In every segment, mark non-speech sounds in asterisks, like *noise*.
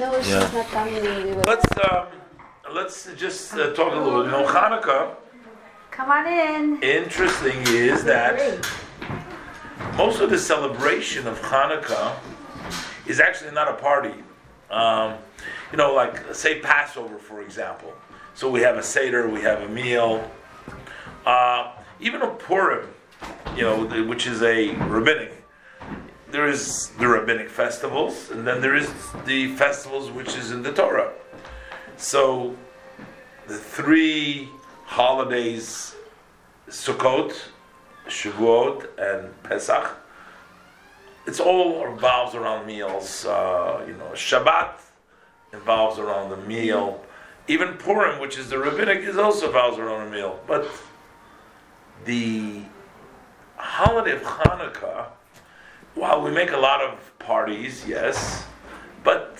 know she's Yeah. not coming. We. Let's um, let's just uh, talk a little. You know, Hanukkah. Come on in. Interesting is that most of the celebration of Hanukkah is actually not a party. Um, you know, like say Passover, for example. So we have a seder, we have a meal. Uh, even a Purim, you know, which is a rabbinic. There is the rabbinic festivals, and then there is the festivals which is in the Torah. So the three holidays, Sukkot, Shavuot, and Pesach, it's all revolves around meals. Uh, you know, Shabbat involves around the meal. Even Purim, which is the rabbinic, is also revolves around a meal. But the holiday of Hanukkah, while we make a lot of parties, yes, but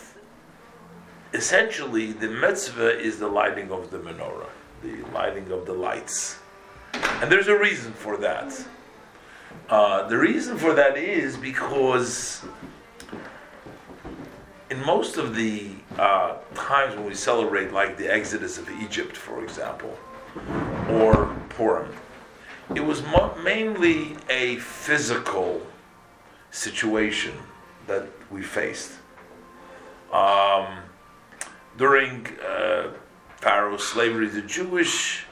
essentially the mitzvah is the lighting of the menorah, the lighting of the lights. And there's a reason for that. Uh, the reason for that is because in most of the uh, times when we celebrate, like the Exodus of Egypt, for example, or Purim, it was mo- mainly a physical situation that we faced. Um, during uh, Pharaoh's slavery, the Jewish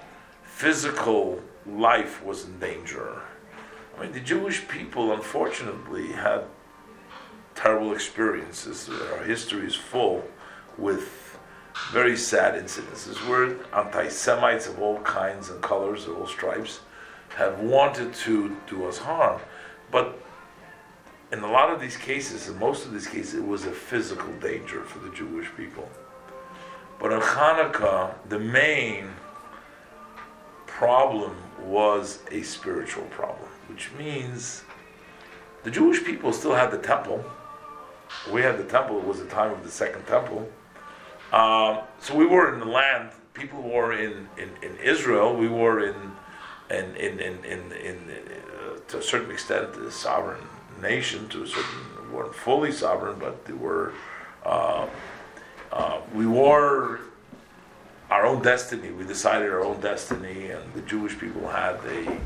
physical life was in danger. I mean, the Jewish people, unfortunately, had terrible experiences. Our history is full with very sad incidences where anti Semites of all kinds and colors, of all stripes, have wanted to do us harm. But in a lot of these cases, in most of these cases, it was a physical danger for the Jewish people. But in Hanukkah, the main problem was a spiritual problem, which means the Jewish people still had the temple. We had the temple, it was the time of the second temple. Um, so we were in the land, people were in, in, in Israel, we were in, in, in, in, in, in uh, to a certain extent, a sovereign nation, to a certain, weren't fully sovereign, but they were, uh, uh, we were our own destiny. We decided our own destiny, and the Jewish people had a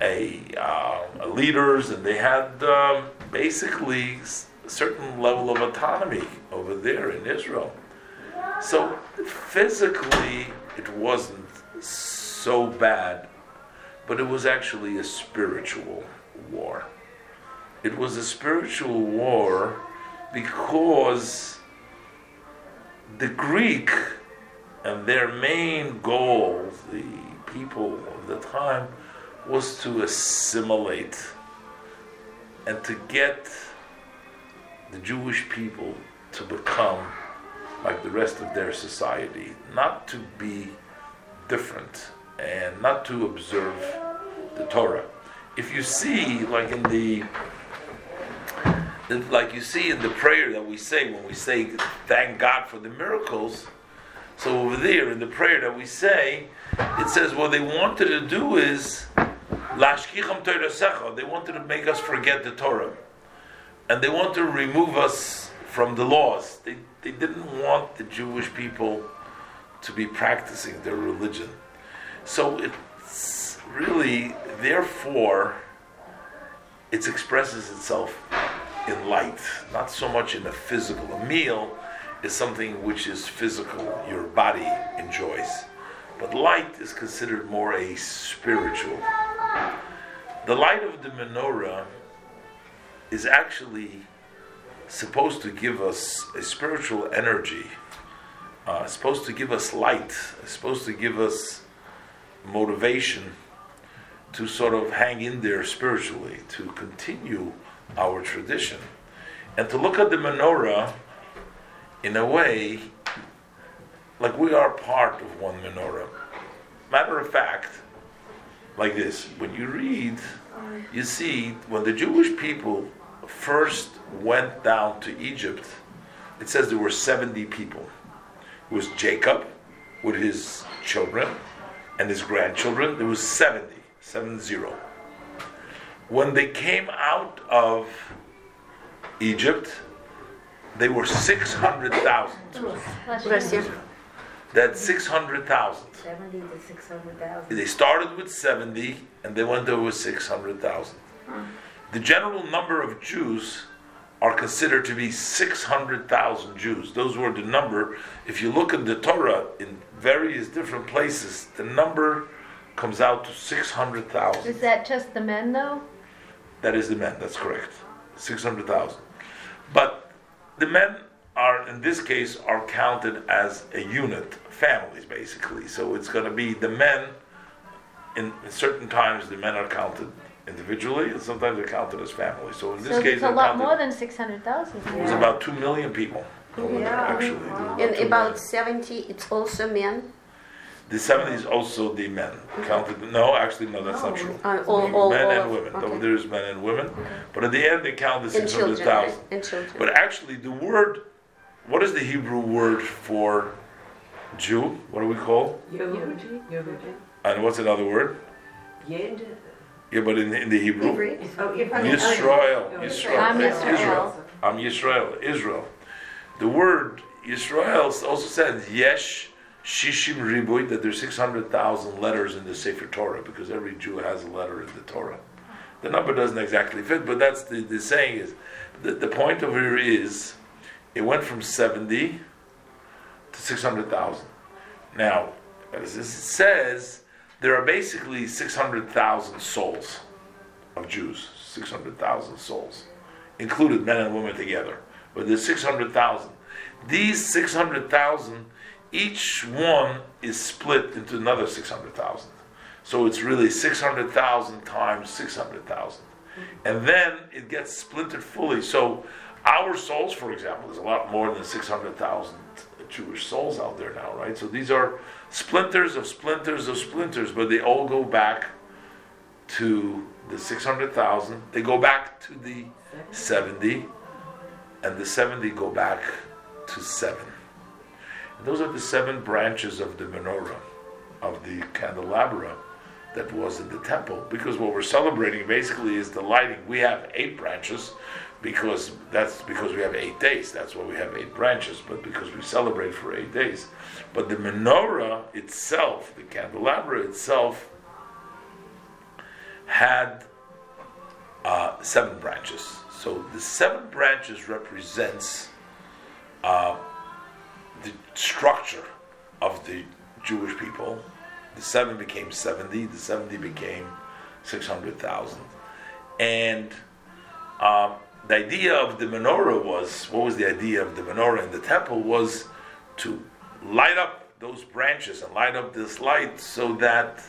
a, uh, leaders, and they had um, basically a certain level of autonomy over there in Israel. So physically, it wasn't so bad, but it was actually a spiritual war. It was a spiritual war because the Greek and their main goal, the people of the time, was to assimilate and to get the Jewish people to become like the rest of their society, not to be different and not to observe the Torah. If you see, like in the like you see in the prayer that we say when we say thank God for the miracles, so over there in the prayer that we say, it says what they wanted to do is lashkicham They wanted to make us forget the Torah, and they wanted to remove us from the laws. They they didn't want the Jewish people to be practicing their religion. So it's really therefore it expresses itself in light, not so much in a physical. A meal is something which is physical, your body enjoys. But light is considered more a spiritual. The light of the menorah is actually supposed to give us a spiritual energy, uh, supposed to give us light, supposed to give us motivation to sort of hang in there spiritually, to continue our tradition, and to look at the menorah in a way like we are part of one menorah. Matter of fact, like this, when you read, you see when the Jewish people first went down to Egypt, it says there were 70 people. It was Jacob with his children and his grandchildren. There was 70, 70. When they came out of Egypt, they were 600,000. Bless you. That's 600,000. 70 to 600,000. They started with 70 and they went over 600,000. The general number of Jews are considered to be 600,000 Jews. Those were the number. If you look in the Torah in various different places, the number comes out to 600,000. Is that just the men though? That is the men, that's correct. 600,000. But the men are, in this case, are counted as a unit, families basically. So it's going to be the men, in, in certain times, the men are counted individually, and sometimes they're counted as families. So in this So case, it's a lot counted- more than six hundred thousand. it was about 2 million people. over there, actually. There were about 2 million. uh, And about 70, it's also men. The 70 is also the men counted. No, actually, no, that's not true. Uh, all- all- men all and women. okay. Over there is men and women. But at the end, they count the And right? 600,000. And children. But actually, the word, what is the Hebrew word for Jew? What do we call? Yehud, Yehud, And what's another word? Yid. Yeah, but in, in the Hebrew, Hebrew. Oh, you're Yisrael. Oh, Yisrael. I'm Israel. I'm Yisrael. Israel. The word Yisrael also says Yesh Shishim Ribuy that there's 600,000 letters in the Sefer Torah because every Jew has a letter in the Torah. The number doesn't exactly fit, but that's the, the saying is the, the point of here is it went from 70 to 600,000. Now, as it says, there are basically 600,000 souls of Jews, 600,000 souls, included men and women together. But there's 600,000. These 600,000, each one is split into another 600,000. So it's really 600,000 times 600,000. And then it gets splintered fully. So our souls, for example, there's a lot more than 600,000 Jewish souls out there now, right? So these are splinters of splinters of splinters, but they all go back to the 600,000. They go back to the 70, and the 70 go back to 7. Those are the seven branches of the menorah, of the candelabra that was in the temple. Because what we're celebrating basically is the lighting. We have eight branches because that's because we have eight days. That's why we have eight branches, but because we celebrate for eight days. But the menorah itself, the candelabra itself, had uh, seven branches. So the seven branches represents uh, the structure of the Jewish people. The seven became 70, the 70 became 600,000. And um, the idea of the menorah was what was the idea of the menorah in the temple was to light up those branches and light up this light so that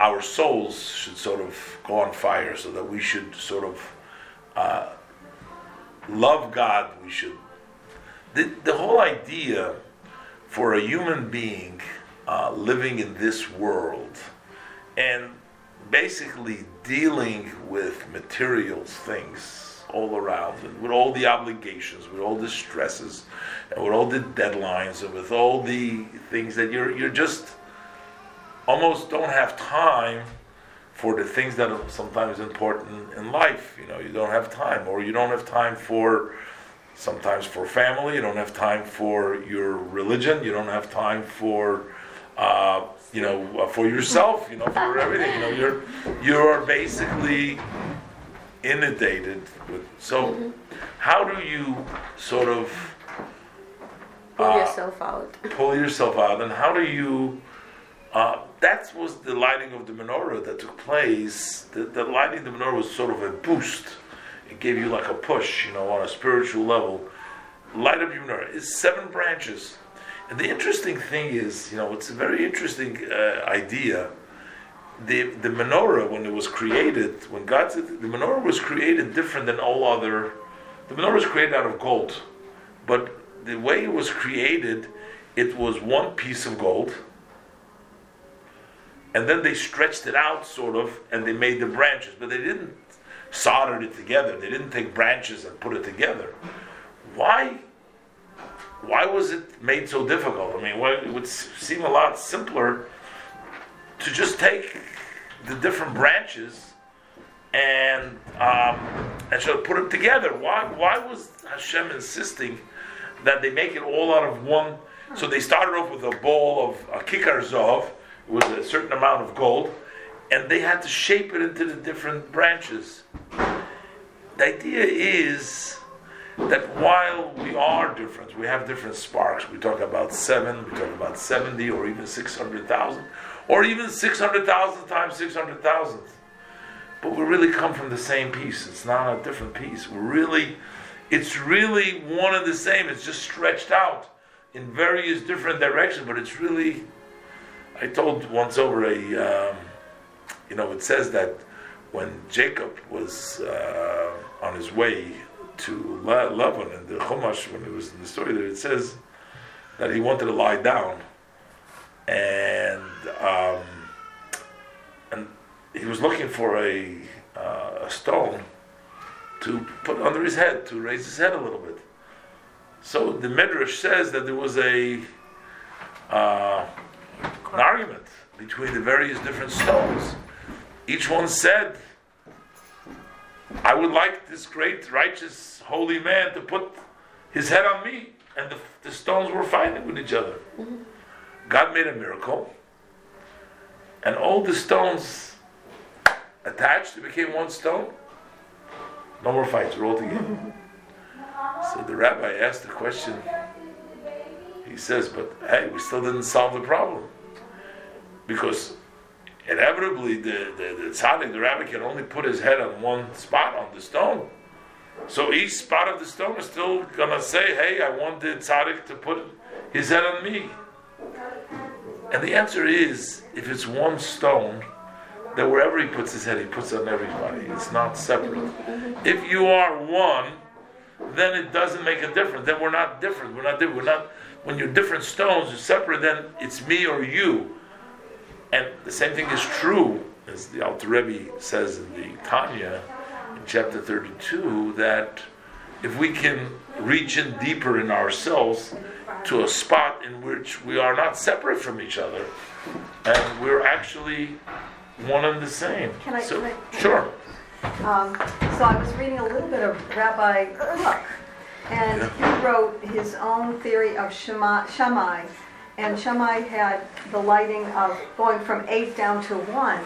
our souls should sort of go on fire, so that we should sort of uh, love God. We should. The, the whole idea for a human being uh, living in this world and basically dealing with material things all around and with all the obligations, with all the stresses, and with all the deadlines, and with all the things that you're you're just almost don't have time for the things that are sometimes important in life. You know, you don't have time, or you don't have time for sometimes for family. You don't have time for your religion. You don't have time for uh, you know uh, for yourself. You know, for everything. You know, you're you're basically inundated with. So, how do you sort of Pull uh, yourself out. pull yourself out, and how do you? Uh, that was the lighting of the menorah that took place. The, the lighting of the menorah was sort of a boost. It gave you like a push, you know, on a spiritual level. Light your menorah. It's seven branches. And the interesting thing is, you know, it's a very interesting uh, idea. The, the menorah, when it was created, when God said the menorah was created different than all other, the menorah was created out of gold. But the way it was created, it was one piece of gold and then they stretched it out sort of and they made the branches but they didn't solder it together they didn't take branches and put it together why why was it made so difficult i mean it would seem a lot simpler to just take the different branches and um, and shall put them together. Why? Why was Hashem insisting that they make it all out of one? So they started off with a ball of a kikar zov, it was a certain amount of gold, and they had to shape it into the different branches. The idea is that while we are different, we have different sparks. We talk about seven, we talk about 70, or even 600,000, or even 600,000 times 600,000. But we really come from the same piece. It's not a different piece. We're really, it's really one and the same. It's just stretched out in various different directions, but it's really. I told once over a, um, you know, it says that when Jacob was uh, on his way to Lavan in the Chumash, when it was in the story there, it says that he wanted to lie down, and um, and he was looking for a, uh, a stone to put under his head to raise his head a little bit. So the Medrash says that there was a uh, an argument between the various different stones. Each one said, "I would like this great, righteous, holy man to put his head on me," and the, the stones were fighting with each other. God made a miracle, and all the stones attached, it became one stone. No more fights, we're all together. So the rabbi asked the question. He says, but hey, we still didn't solve the problem. Because inevitably the, the, the tzaddik, the rabbi, can only put his head on one spot on the stone. So each spot of the stone is still gonna say, hey, I want the tzaddik to put his head on me. And the answer is, if it's one stone, that wherever he puts his head, he puts on everybody. It's not separate. If you are one, then it doesn't make a difference. Then we're not different. We're not different. We're not. When you're different stones, you're separate. Then it's me or you. And the same thing is true, as the Alter Rebbe says in the Tanya, in chapter 32, that if we can reach in deeper in ourselves to a spot in which we are not separate from each other, and we're actually one and the same. Can I? So, can I- sure. Um, so I was reading a little bit of Rabbi Kook, and he wrote his own theory of Shema, Shammai. And Shammai had the lighting of going from eight down to one.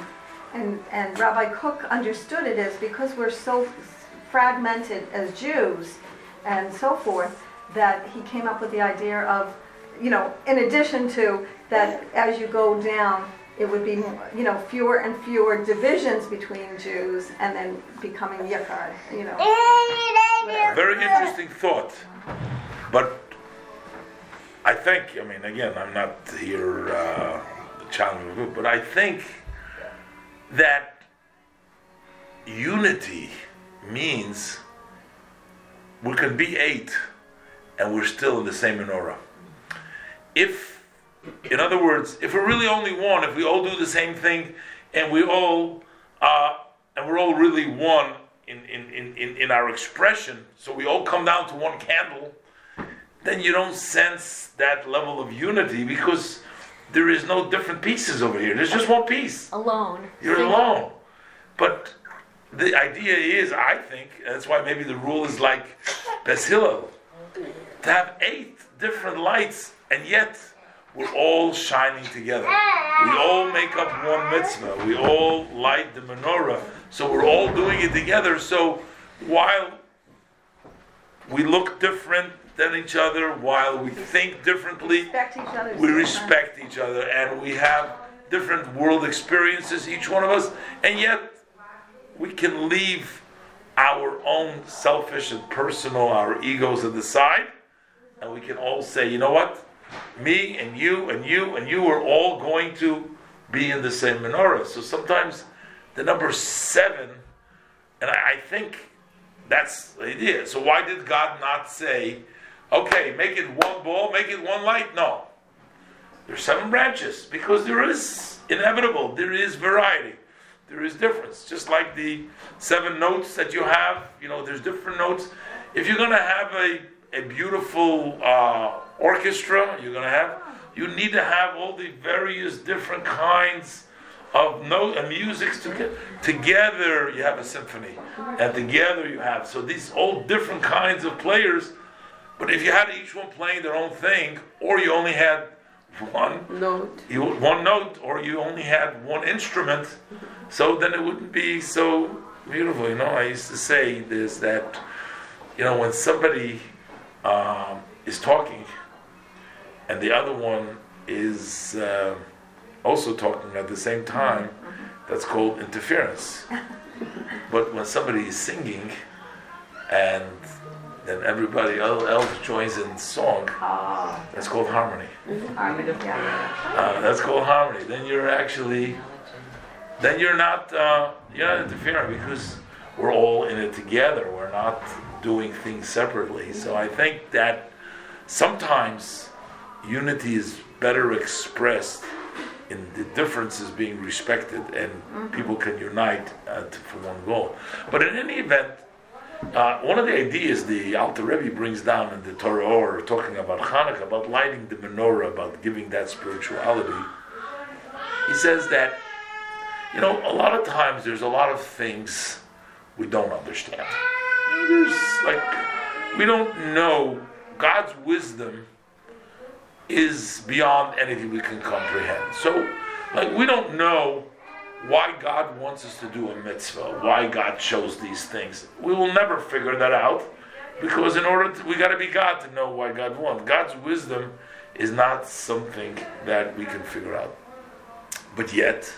And, and Rabbi Kook understood it as because we're so fragmented as Jews and so forth, that he came up with the idea of, you know, in addition to that as you go down, it would be, you know, fewer and fewer divisions between Jews and then becoming Yichud, you know. Very interesting thought. But I think, I mean, again, I'm not here uh, the challenge but I think that unity means we can be eight and we're still in the same menorah. If, in other words, if we're really only one, if we all do the same thing and we all, uh, and we're all really one in, in, in, in our expression, so we all come down to one candle, then you don't sense that level of unity because there is no different pieces over here. There's just one piece. Alone. You're alone. But the idea is, I think, that's why maybe the rule is like Bes Hillel, to have eight different lights, and yet we're all shining together. We all make up one mitzvah. We all light the menorah. So we're all doing it together. So while we look different than each other, while we think differently, Respect each other. we respect each other and we have different world experiences, each one of us, and yet we can leave our own selfish and personal, our egos at the side, and we can all say, you know what? Me and you and you and you are all going to be in the same menorah. So sometimes the number seven, and I, I think that's the idea. So why did God not say, okay, make it one ball, make it one light? No. There's seven branches because there is inevitable, there is variety, there is difference. Just like the seven notes that you have, you know, there's different notes. If you're going to have a, a beautiful uh, orchestra, you're going to have, you need to have all the various different kinds of note and music together. Together you have a symphony, and together you have so these all different kinds of players. But if you had each one playing their own thing, or you only had one Note. you one note, or you only had one instrument, so then it wouldn't be so beautiful. You know, I used to say this that you know when somebody um, is talking and the other one is uh, also talking at the same time, that's called interference. *laughs* but when somebody is singing and then everybody else joins in song, Ah, that's called harmony. harmony, yeah. Uh, that's called harmony. Then you're actually, then you're not, uh, you're not interfering because we're all in it together. We're not doing things separately. So I think that sometimes unity is better expressed in the differences being respected and people can unite uh, to, for one goal. But in any event, uh, one of the ideas the Alter Rebbe brings down in the Torah or talking about Hanukkah, about lighting the menorah, about giving that spirituality, he says that, you know, a lot of times there's a lot of things we don't understand. There's like, we don't know God's wisdom is beyond anything we can comprehend. So, like, we don't know why God wants us to do a mitzvah, why God chose these things. We will never figure that out because, in order to, we got to be God to know why God wants. God's wisdom is not something that we can figure out. But yet,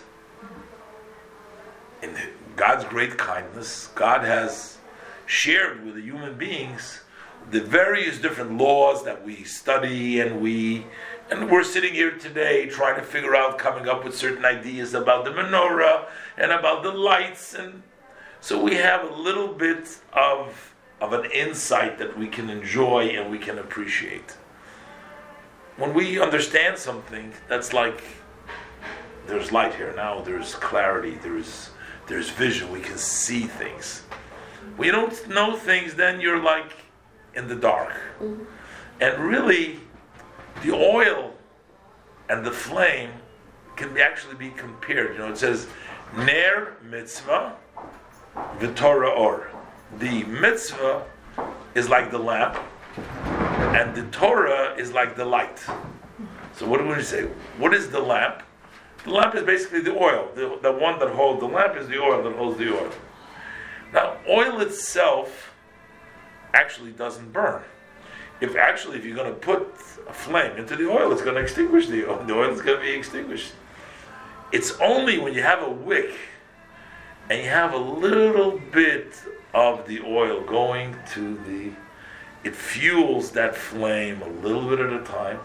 in God's great kindness, God has shared with the human beings the various different laws that we study and we and we're sitting here today trying to figure out coming up with certain ideas about the menorah and about the lights. And so we have a little bit of of an insight that we can enjoy and we can appreciate. When we understand something that's like there's light here now there's clarity there's there's vision we can see things. When you don't know things then you're like in the dark. Mm-hmm. And really, the oil and the flame can be actually be compared. You know, it says, Ner mitzvah, v'torah or. The mitzvah is like the lamp, and the Torah is like the light. So what do we say? What is the lamp? The lamp is basically the oil. The, the one that holds the lamp is the oil that holds the oil. Now, oil itself actually doesn't burn. If actually, if you're going to put a flame into the oil, it's going to extinguish the oil. *laughs* The oil is going to be extinguished. It's only when you have a wick and you have a little bit of the oil going to the, it fuels that flame a little bit at a time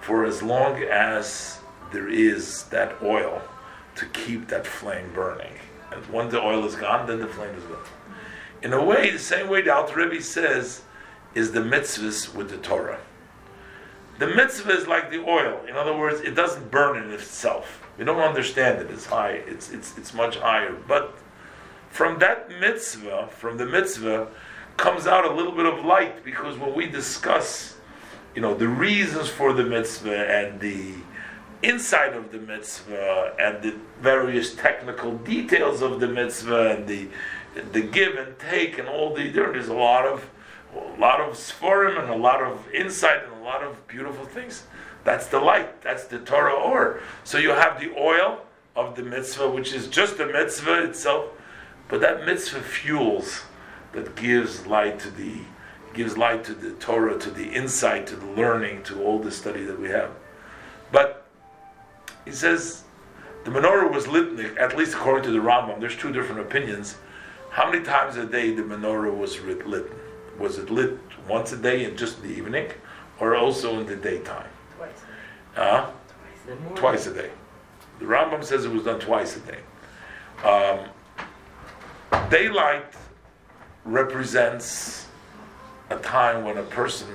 for as long as there is that oil to keep that flame burning. And when the oil is gone, then the flame is gone. In a way, the same way the Alter Rebbe says is the mitzvahs with the Torah. The mitzvah is like the oil. In other words, it doesn't burn in itself. We don't understand it. It's high. It's it's it's much higher. But from that mitzvah, from the mitzvah, comes out a little bit of light because when we discuss, you know, the reasons for the mitzvah and the inside of the mitzvah and the various technical details of the mitzvah and the the give and take and all the there's a lot of a lot of sforim and a lot of insight a lot of beautiful things. That's the light. That's the Torah or. So you have the oil of the mitzvah, which is just the mitzvah itself, but that mitzvah fuels that gives light to the gives light to the Torah, to the insight, to the learning, to all the study that we have. But he says the menorah was lit, at least according to the Rambam. There's two different opinions. How many times a day the menorah was lit? Was it lit once a day and just in the evening, or also in the daytime? Twice. Uh, twice a day. The Rambam says it was done twice a day. Um, daylight represents a time when a person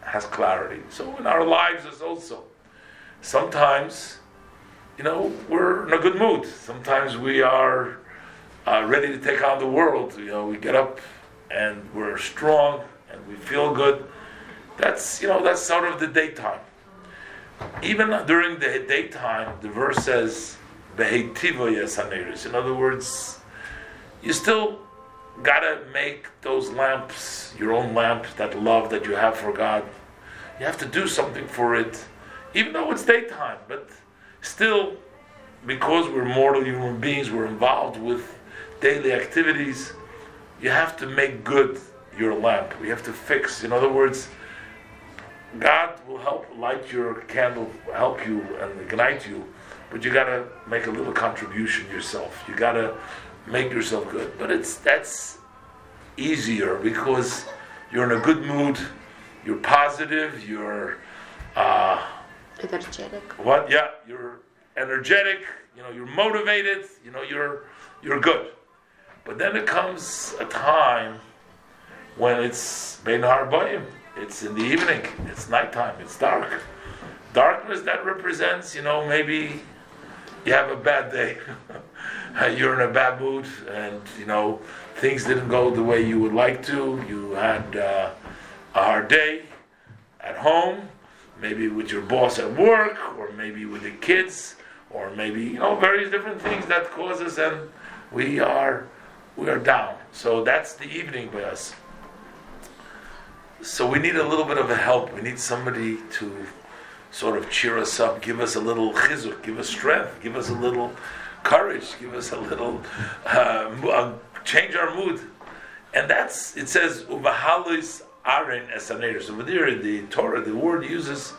has clarity. So in our lives is also. Sometimes, you know, we're in a good mood. Sometimes we are uh, ready to take on the world. You know, we get up and we're strong and we feel good. That's you know that's sort of the daytime. Even during the daytime, the verse says. In other words, you still gotta make those lamps, your own lamp, that love that you have for God. You have to do something for it, even though it's daytime, but still, because we're mortal human beings, we're involved with daily activities, you have to make good your lamp. We have to fix. In other words, God will help light your candle, help you and ignite you, but you gotta make a little contribution yourself. You gotta make yourself good. But it's that's easier because you're in a good mood, you're positive, you're uh, Energetic. what? Yeah, you're energetic. You know, you're motivated. You know, you're you're good. But then it comes a time when it's Bein Ha'arbayim. It's in the evening. It's nighttime. It's dark. Darkness that represents, you know, maybe you have a bad day. *laughs* you're in a bad mood, and you know things didn't go the way you would like to. You had uh, a hard day at home, maybe with your boss at work, or maybe with the kids, or maybe you know various different things that causes, and we are we are down. So that's the evening by us. So we need a little bit of a help. We need somebody to sort of cheer us up, give us a little chizuk, give us strength, give us a little courage, give us a little uh, uh, change our mood. And that's it says uvahalis Aaron esaneris. Over there in the Torah, the word uses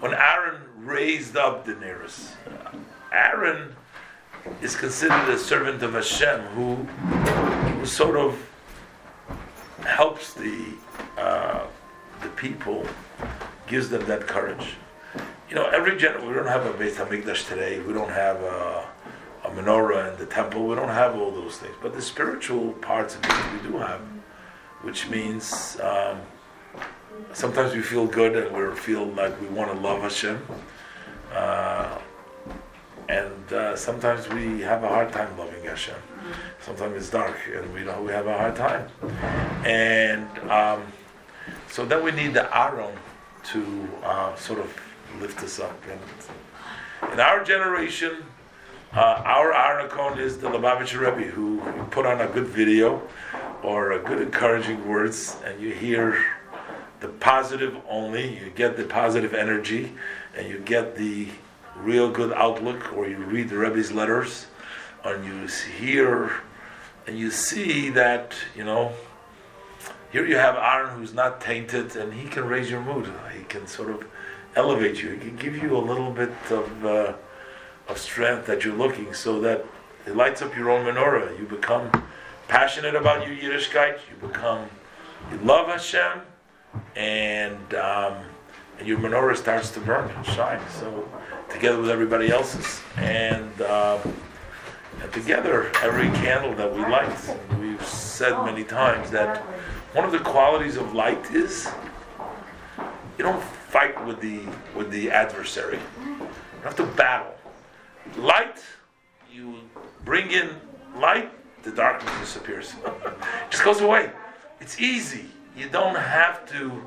when Aaron raised up the. Aaron is considered a servant of Hashem who, who sort of helps the uh, the people, gives them that courage. You know, every gen we don't have a Beit Hamikdash today. We don't have a, a menorah in the temple. We don't have all those things. But the spiritual parts of it we do have, which means um, sometimes we feel good and we feel like we want to love Hashem. Uh, and uh, sometimes we have a hard time loving Hashem. Sometimes it's dark and we we have a hard time. And um, so then we need the Aaron to uh, sort of lift us up. And in our generation, uh, our Aaron is the Lubavitcher Rebbe who put on a good video or a good encouraging words, and you hear the positive only. You get the positive energy, and you get the real good outlook. Or you read the Rebbe's letters, and you hear and you see that you know. Here you have Aaron who's not tainted, and he can raise your mood. He can sort of elevate you. He can give you a little bit of uh, of strength that you're looking, so that it lights up your own menorah. You become passionate about your Yiddishkeit. You become you love Hashem, and um, and your menorah starts to burn and shine. So together with everybody else's, and um, together every candle that we light. We've said many times that one of the qualities of light is you don't fight with the with the adversary. You have to battle. Light, you bring in light, the darkness disappears. *laughs* just goes away. It's easy. You don't have to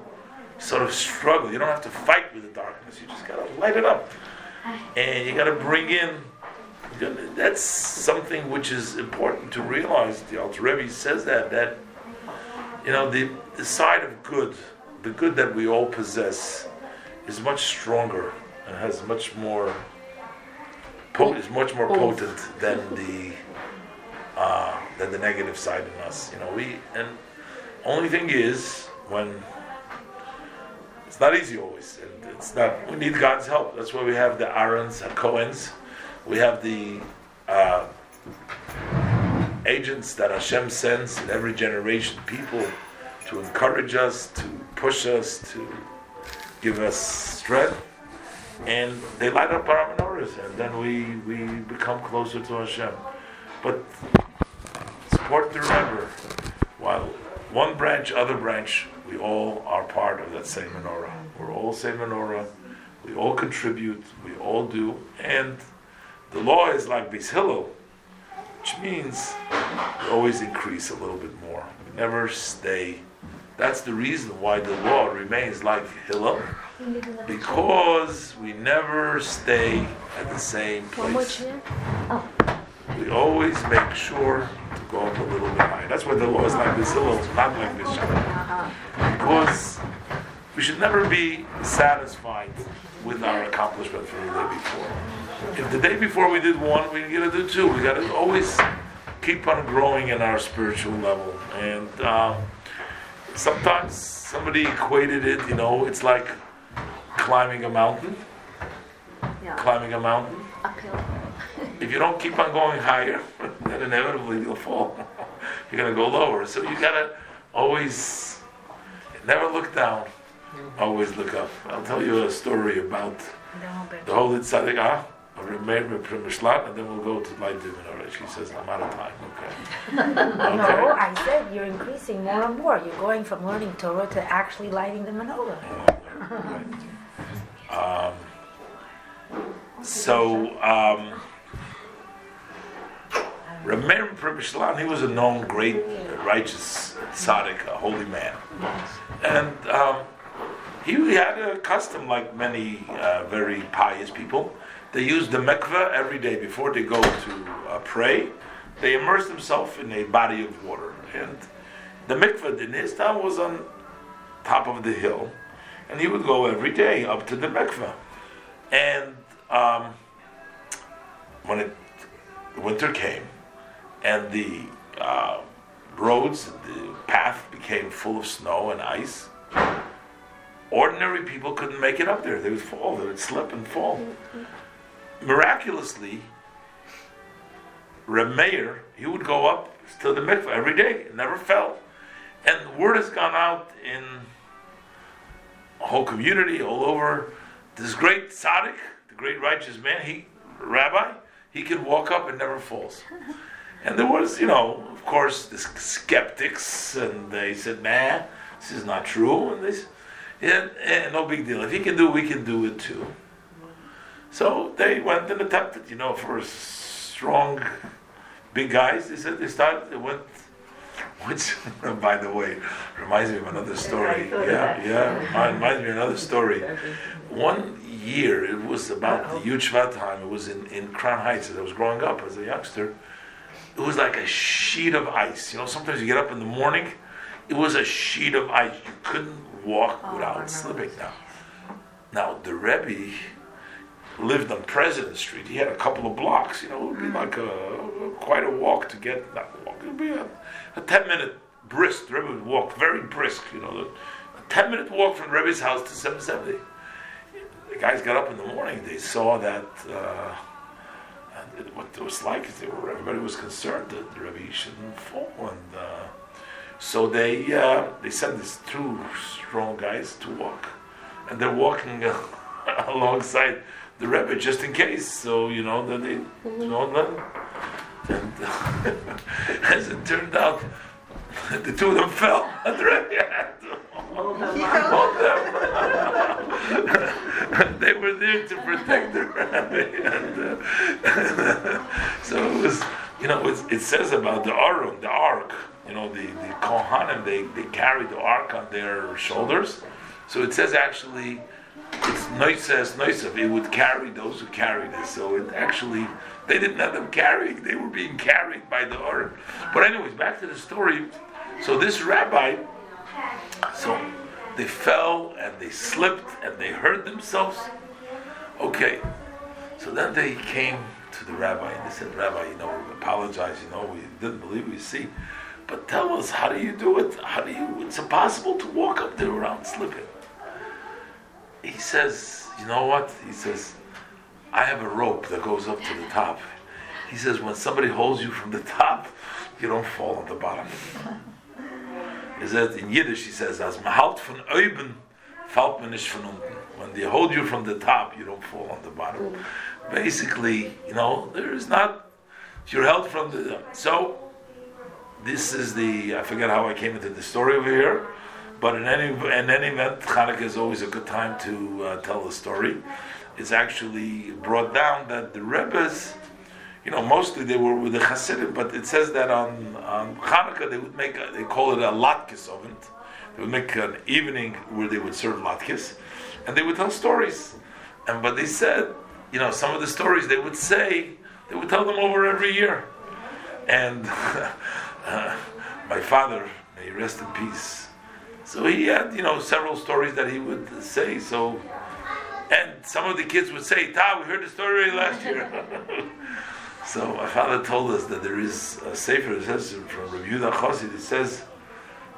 sort of struggle. You don't have to fight with the darkness. You just gotta light it up, and you gotta bring in. That's something which is important to realize. The Alter Rebbe says that that you know the the side of good, the good that we all possess, is much stronger and has much more. Po- is much more potent than the uh, than the negative side in us. You know, we and only thing is when it's not easy always, and it's not. We need God's help. That's why we have the Aarons, the Cohens. We have the uh, agents that Hashem sends in every generation, people to encourage us, to push us, to give us strength, and they light up our menorahs, and then we we become closer to Hashem. But it's important to remember, while one branch, other branch, we all are part of that same menorah. We're all same menorah. We all contribute. We all do, and the law is like Beis Hillel, which means we always increase a little bit more. We never stay That's the reason why the law remains like Hillel, because we never stay at the same place. Oh. We always make sure to go up a little bit higher. That's why the law is like Beis Hillel, not like Beis Shammai. Because we should never be satisfied with our accomplishment from the day before. If the day before we did one, we gotta do two. We gotta always keep on growing in our spiritual level. And um, sometimes somebody equated it, you know, it's like climbing a mountain. Yeah. Climbing a mountain. Uphill. *laughs* If you don't keep on going higher, *laughs* then inevitably you'll fall. *laughs* You're gonna go lower. So you gotta always never look down. Always look up. I'll tell you a story about the Holy Tzaddik Ah, Mishlat, and then we'll go to Light the menorah. She says, I'm out of time. Okay. *laughs* No, I said you're increasing more and more. You're going from learning Torah to actually lighting the menorah. Um, so, um, Reb Meir Mishlat, he was a known great, righteous tzaddik, a holy man. And um, he had a custom, like many uh, very pious people. They used the mikveh every day before they go to uh, pray. They immerse themselves in a body of water. And the mikveh in his town was on top of the hill. And he would go every day up to the mikveh. And um, when it, winter came and the uh, roads, the path became full of snow and ice, ordinary people couldn't make it up there. They would fall, they would slip and fall. Miraculously, Reb Meir, he would go up to the mikveh every day, never fell. And the word has gone out in a whole community, all over. This great tzaddik, the great righteous man, he, rabbi, he can walk up and never falls. And there was, you know, of course, the skeptics, and they said, nah, this is not true. And this, yeah, eh, no big deal. If he can do it, we can do it too. So they went and attempted, you know, for strong, big guys. They said they started, they went, which, *laughs* by the way, reminds me of another story. Yeah, yeah, remind- reminds me of another story. One year, it was about the Yud Shvat time, it was in, in Crown Heights as I was growing up as a youngster. It was like a sheet of ice. You know, sometimes you get up in the morning, it was a sheet of ice. You couldn't walk without slipping now. Now, the Rebbe lived on President Street. He had a couple of blocks. You know, it would be like a quite a walk to get. Not a walk. It would be a, a ten minute brisk. The Rebbe would walk very brisk. You know, a ten minute walk from the Rebbe's house to 770. The guys got up in the morning. They saw that. Uh, what it was like is they were, everybody was concerned that the Rebbe shouldn't fall, and uh, so they uh, they sent these two strong guys to walk, and they're walking uh, *laughs* alongside the Rebbe just in case. So you know that they let him. And *laughs* as it turned out, *laughs* the two of them fell, and the Rebbe had hold them. they were there to protect the Rebbe, and uh, so it was. You know, it's, it says about the Aron, the Ark. You know, the the Kohanim, they they carry the Ark on their shoulders. So it says actually, it's noises noisev. It would carry those who carried it. So it actually, they didn't have them carrying; they were being carried by the ark. But anyways, back to the story. So this rabbi, so they fell and they slipped and they hurt themselves. Okay, so then they came to the rabbi and they said, Rabbi, you know, apologize, you know, we didn't believe we see. But tell us, how do you do it? How do you, it's impossible to walk up there without slipping. He says, you know what? He says, I have a rope that goes up to the top. He says, when somebody holds you from the top, you don't fall on the bottom. He says, in Yiddish, he says, as man halt von oben, fällt man nicht von unten. When they hold you from the top, you don't fall on the bottom. Basically, you know, there is not, you're held from the, so, this is the, I forget how I came into the story over here, but in any, in any event, Hanukkah is always a good time to uh, tell the story. It's actually brought down that the Rebbe's, you know, mostly they were with the Hasidim, but it says that on, on Hanukkah they would make, a, they call it a latkes oven. They would make an evening where they would serve latkes, and they would tell stories. And but they said, you know, some of the stories they would say, they would tell them over every year. And *laughs* *laughs* my father, may he rest in peace. So he had, you know, several stories that he would say. So, and some of the kids would say, "Ta, we heard the story last year." *laughs* so my father told us that there is a sefer that says from Rabbi Yehuda Chassid. It says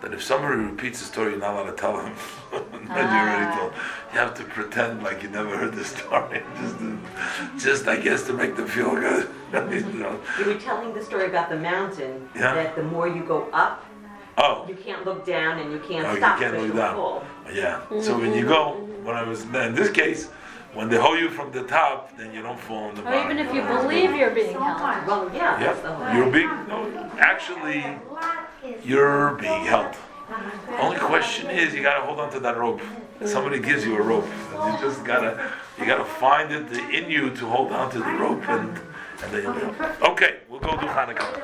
that if somebody repeats a story, you're not allowed to tell him. *laughs* then you already told. You have to pretend like you never heard the story, *laughs* just, to, just I guess to make them feel good. *laughs* you know? You were telling the story about the mountain, Yeah. that the more you go up, Oh, you can't look down and you can't Oh, you can't look you'll down. fall. yeah. So when you go, when I was in this case, when they hold you from the top, then you don't fall on the Or bottom. even if you believe you're being held. Well, yeah, that's the Yeah, whole. you're being no. Actually, you're being held. Only question is, you gotta hold on to that rope. Somebody gives you a rope, you just gotta, you gotta find it in you to hold on to the rope, and and then you'll be held. Okay, we'll go do Hanukkah.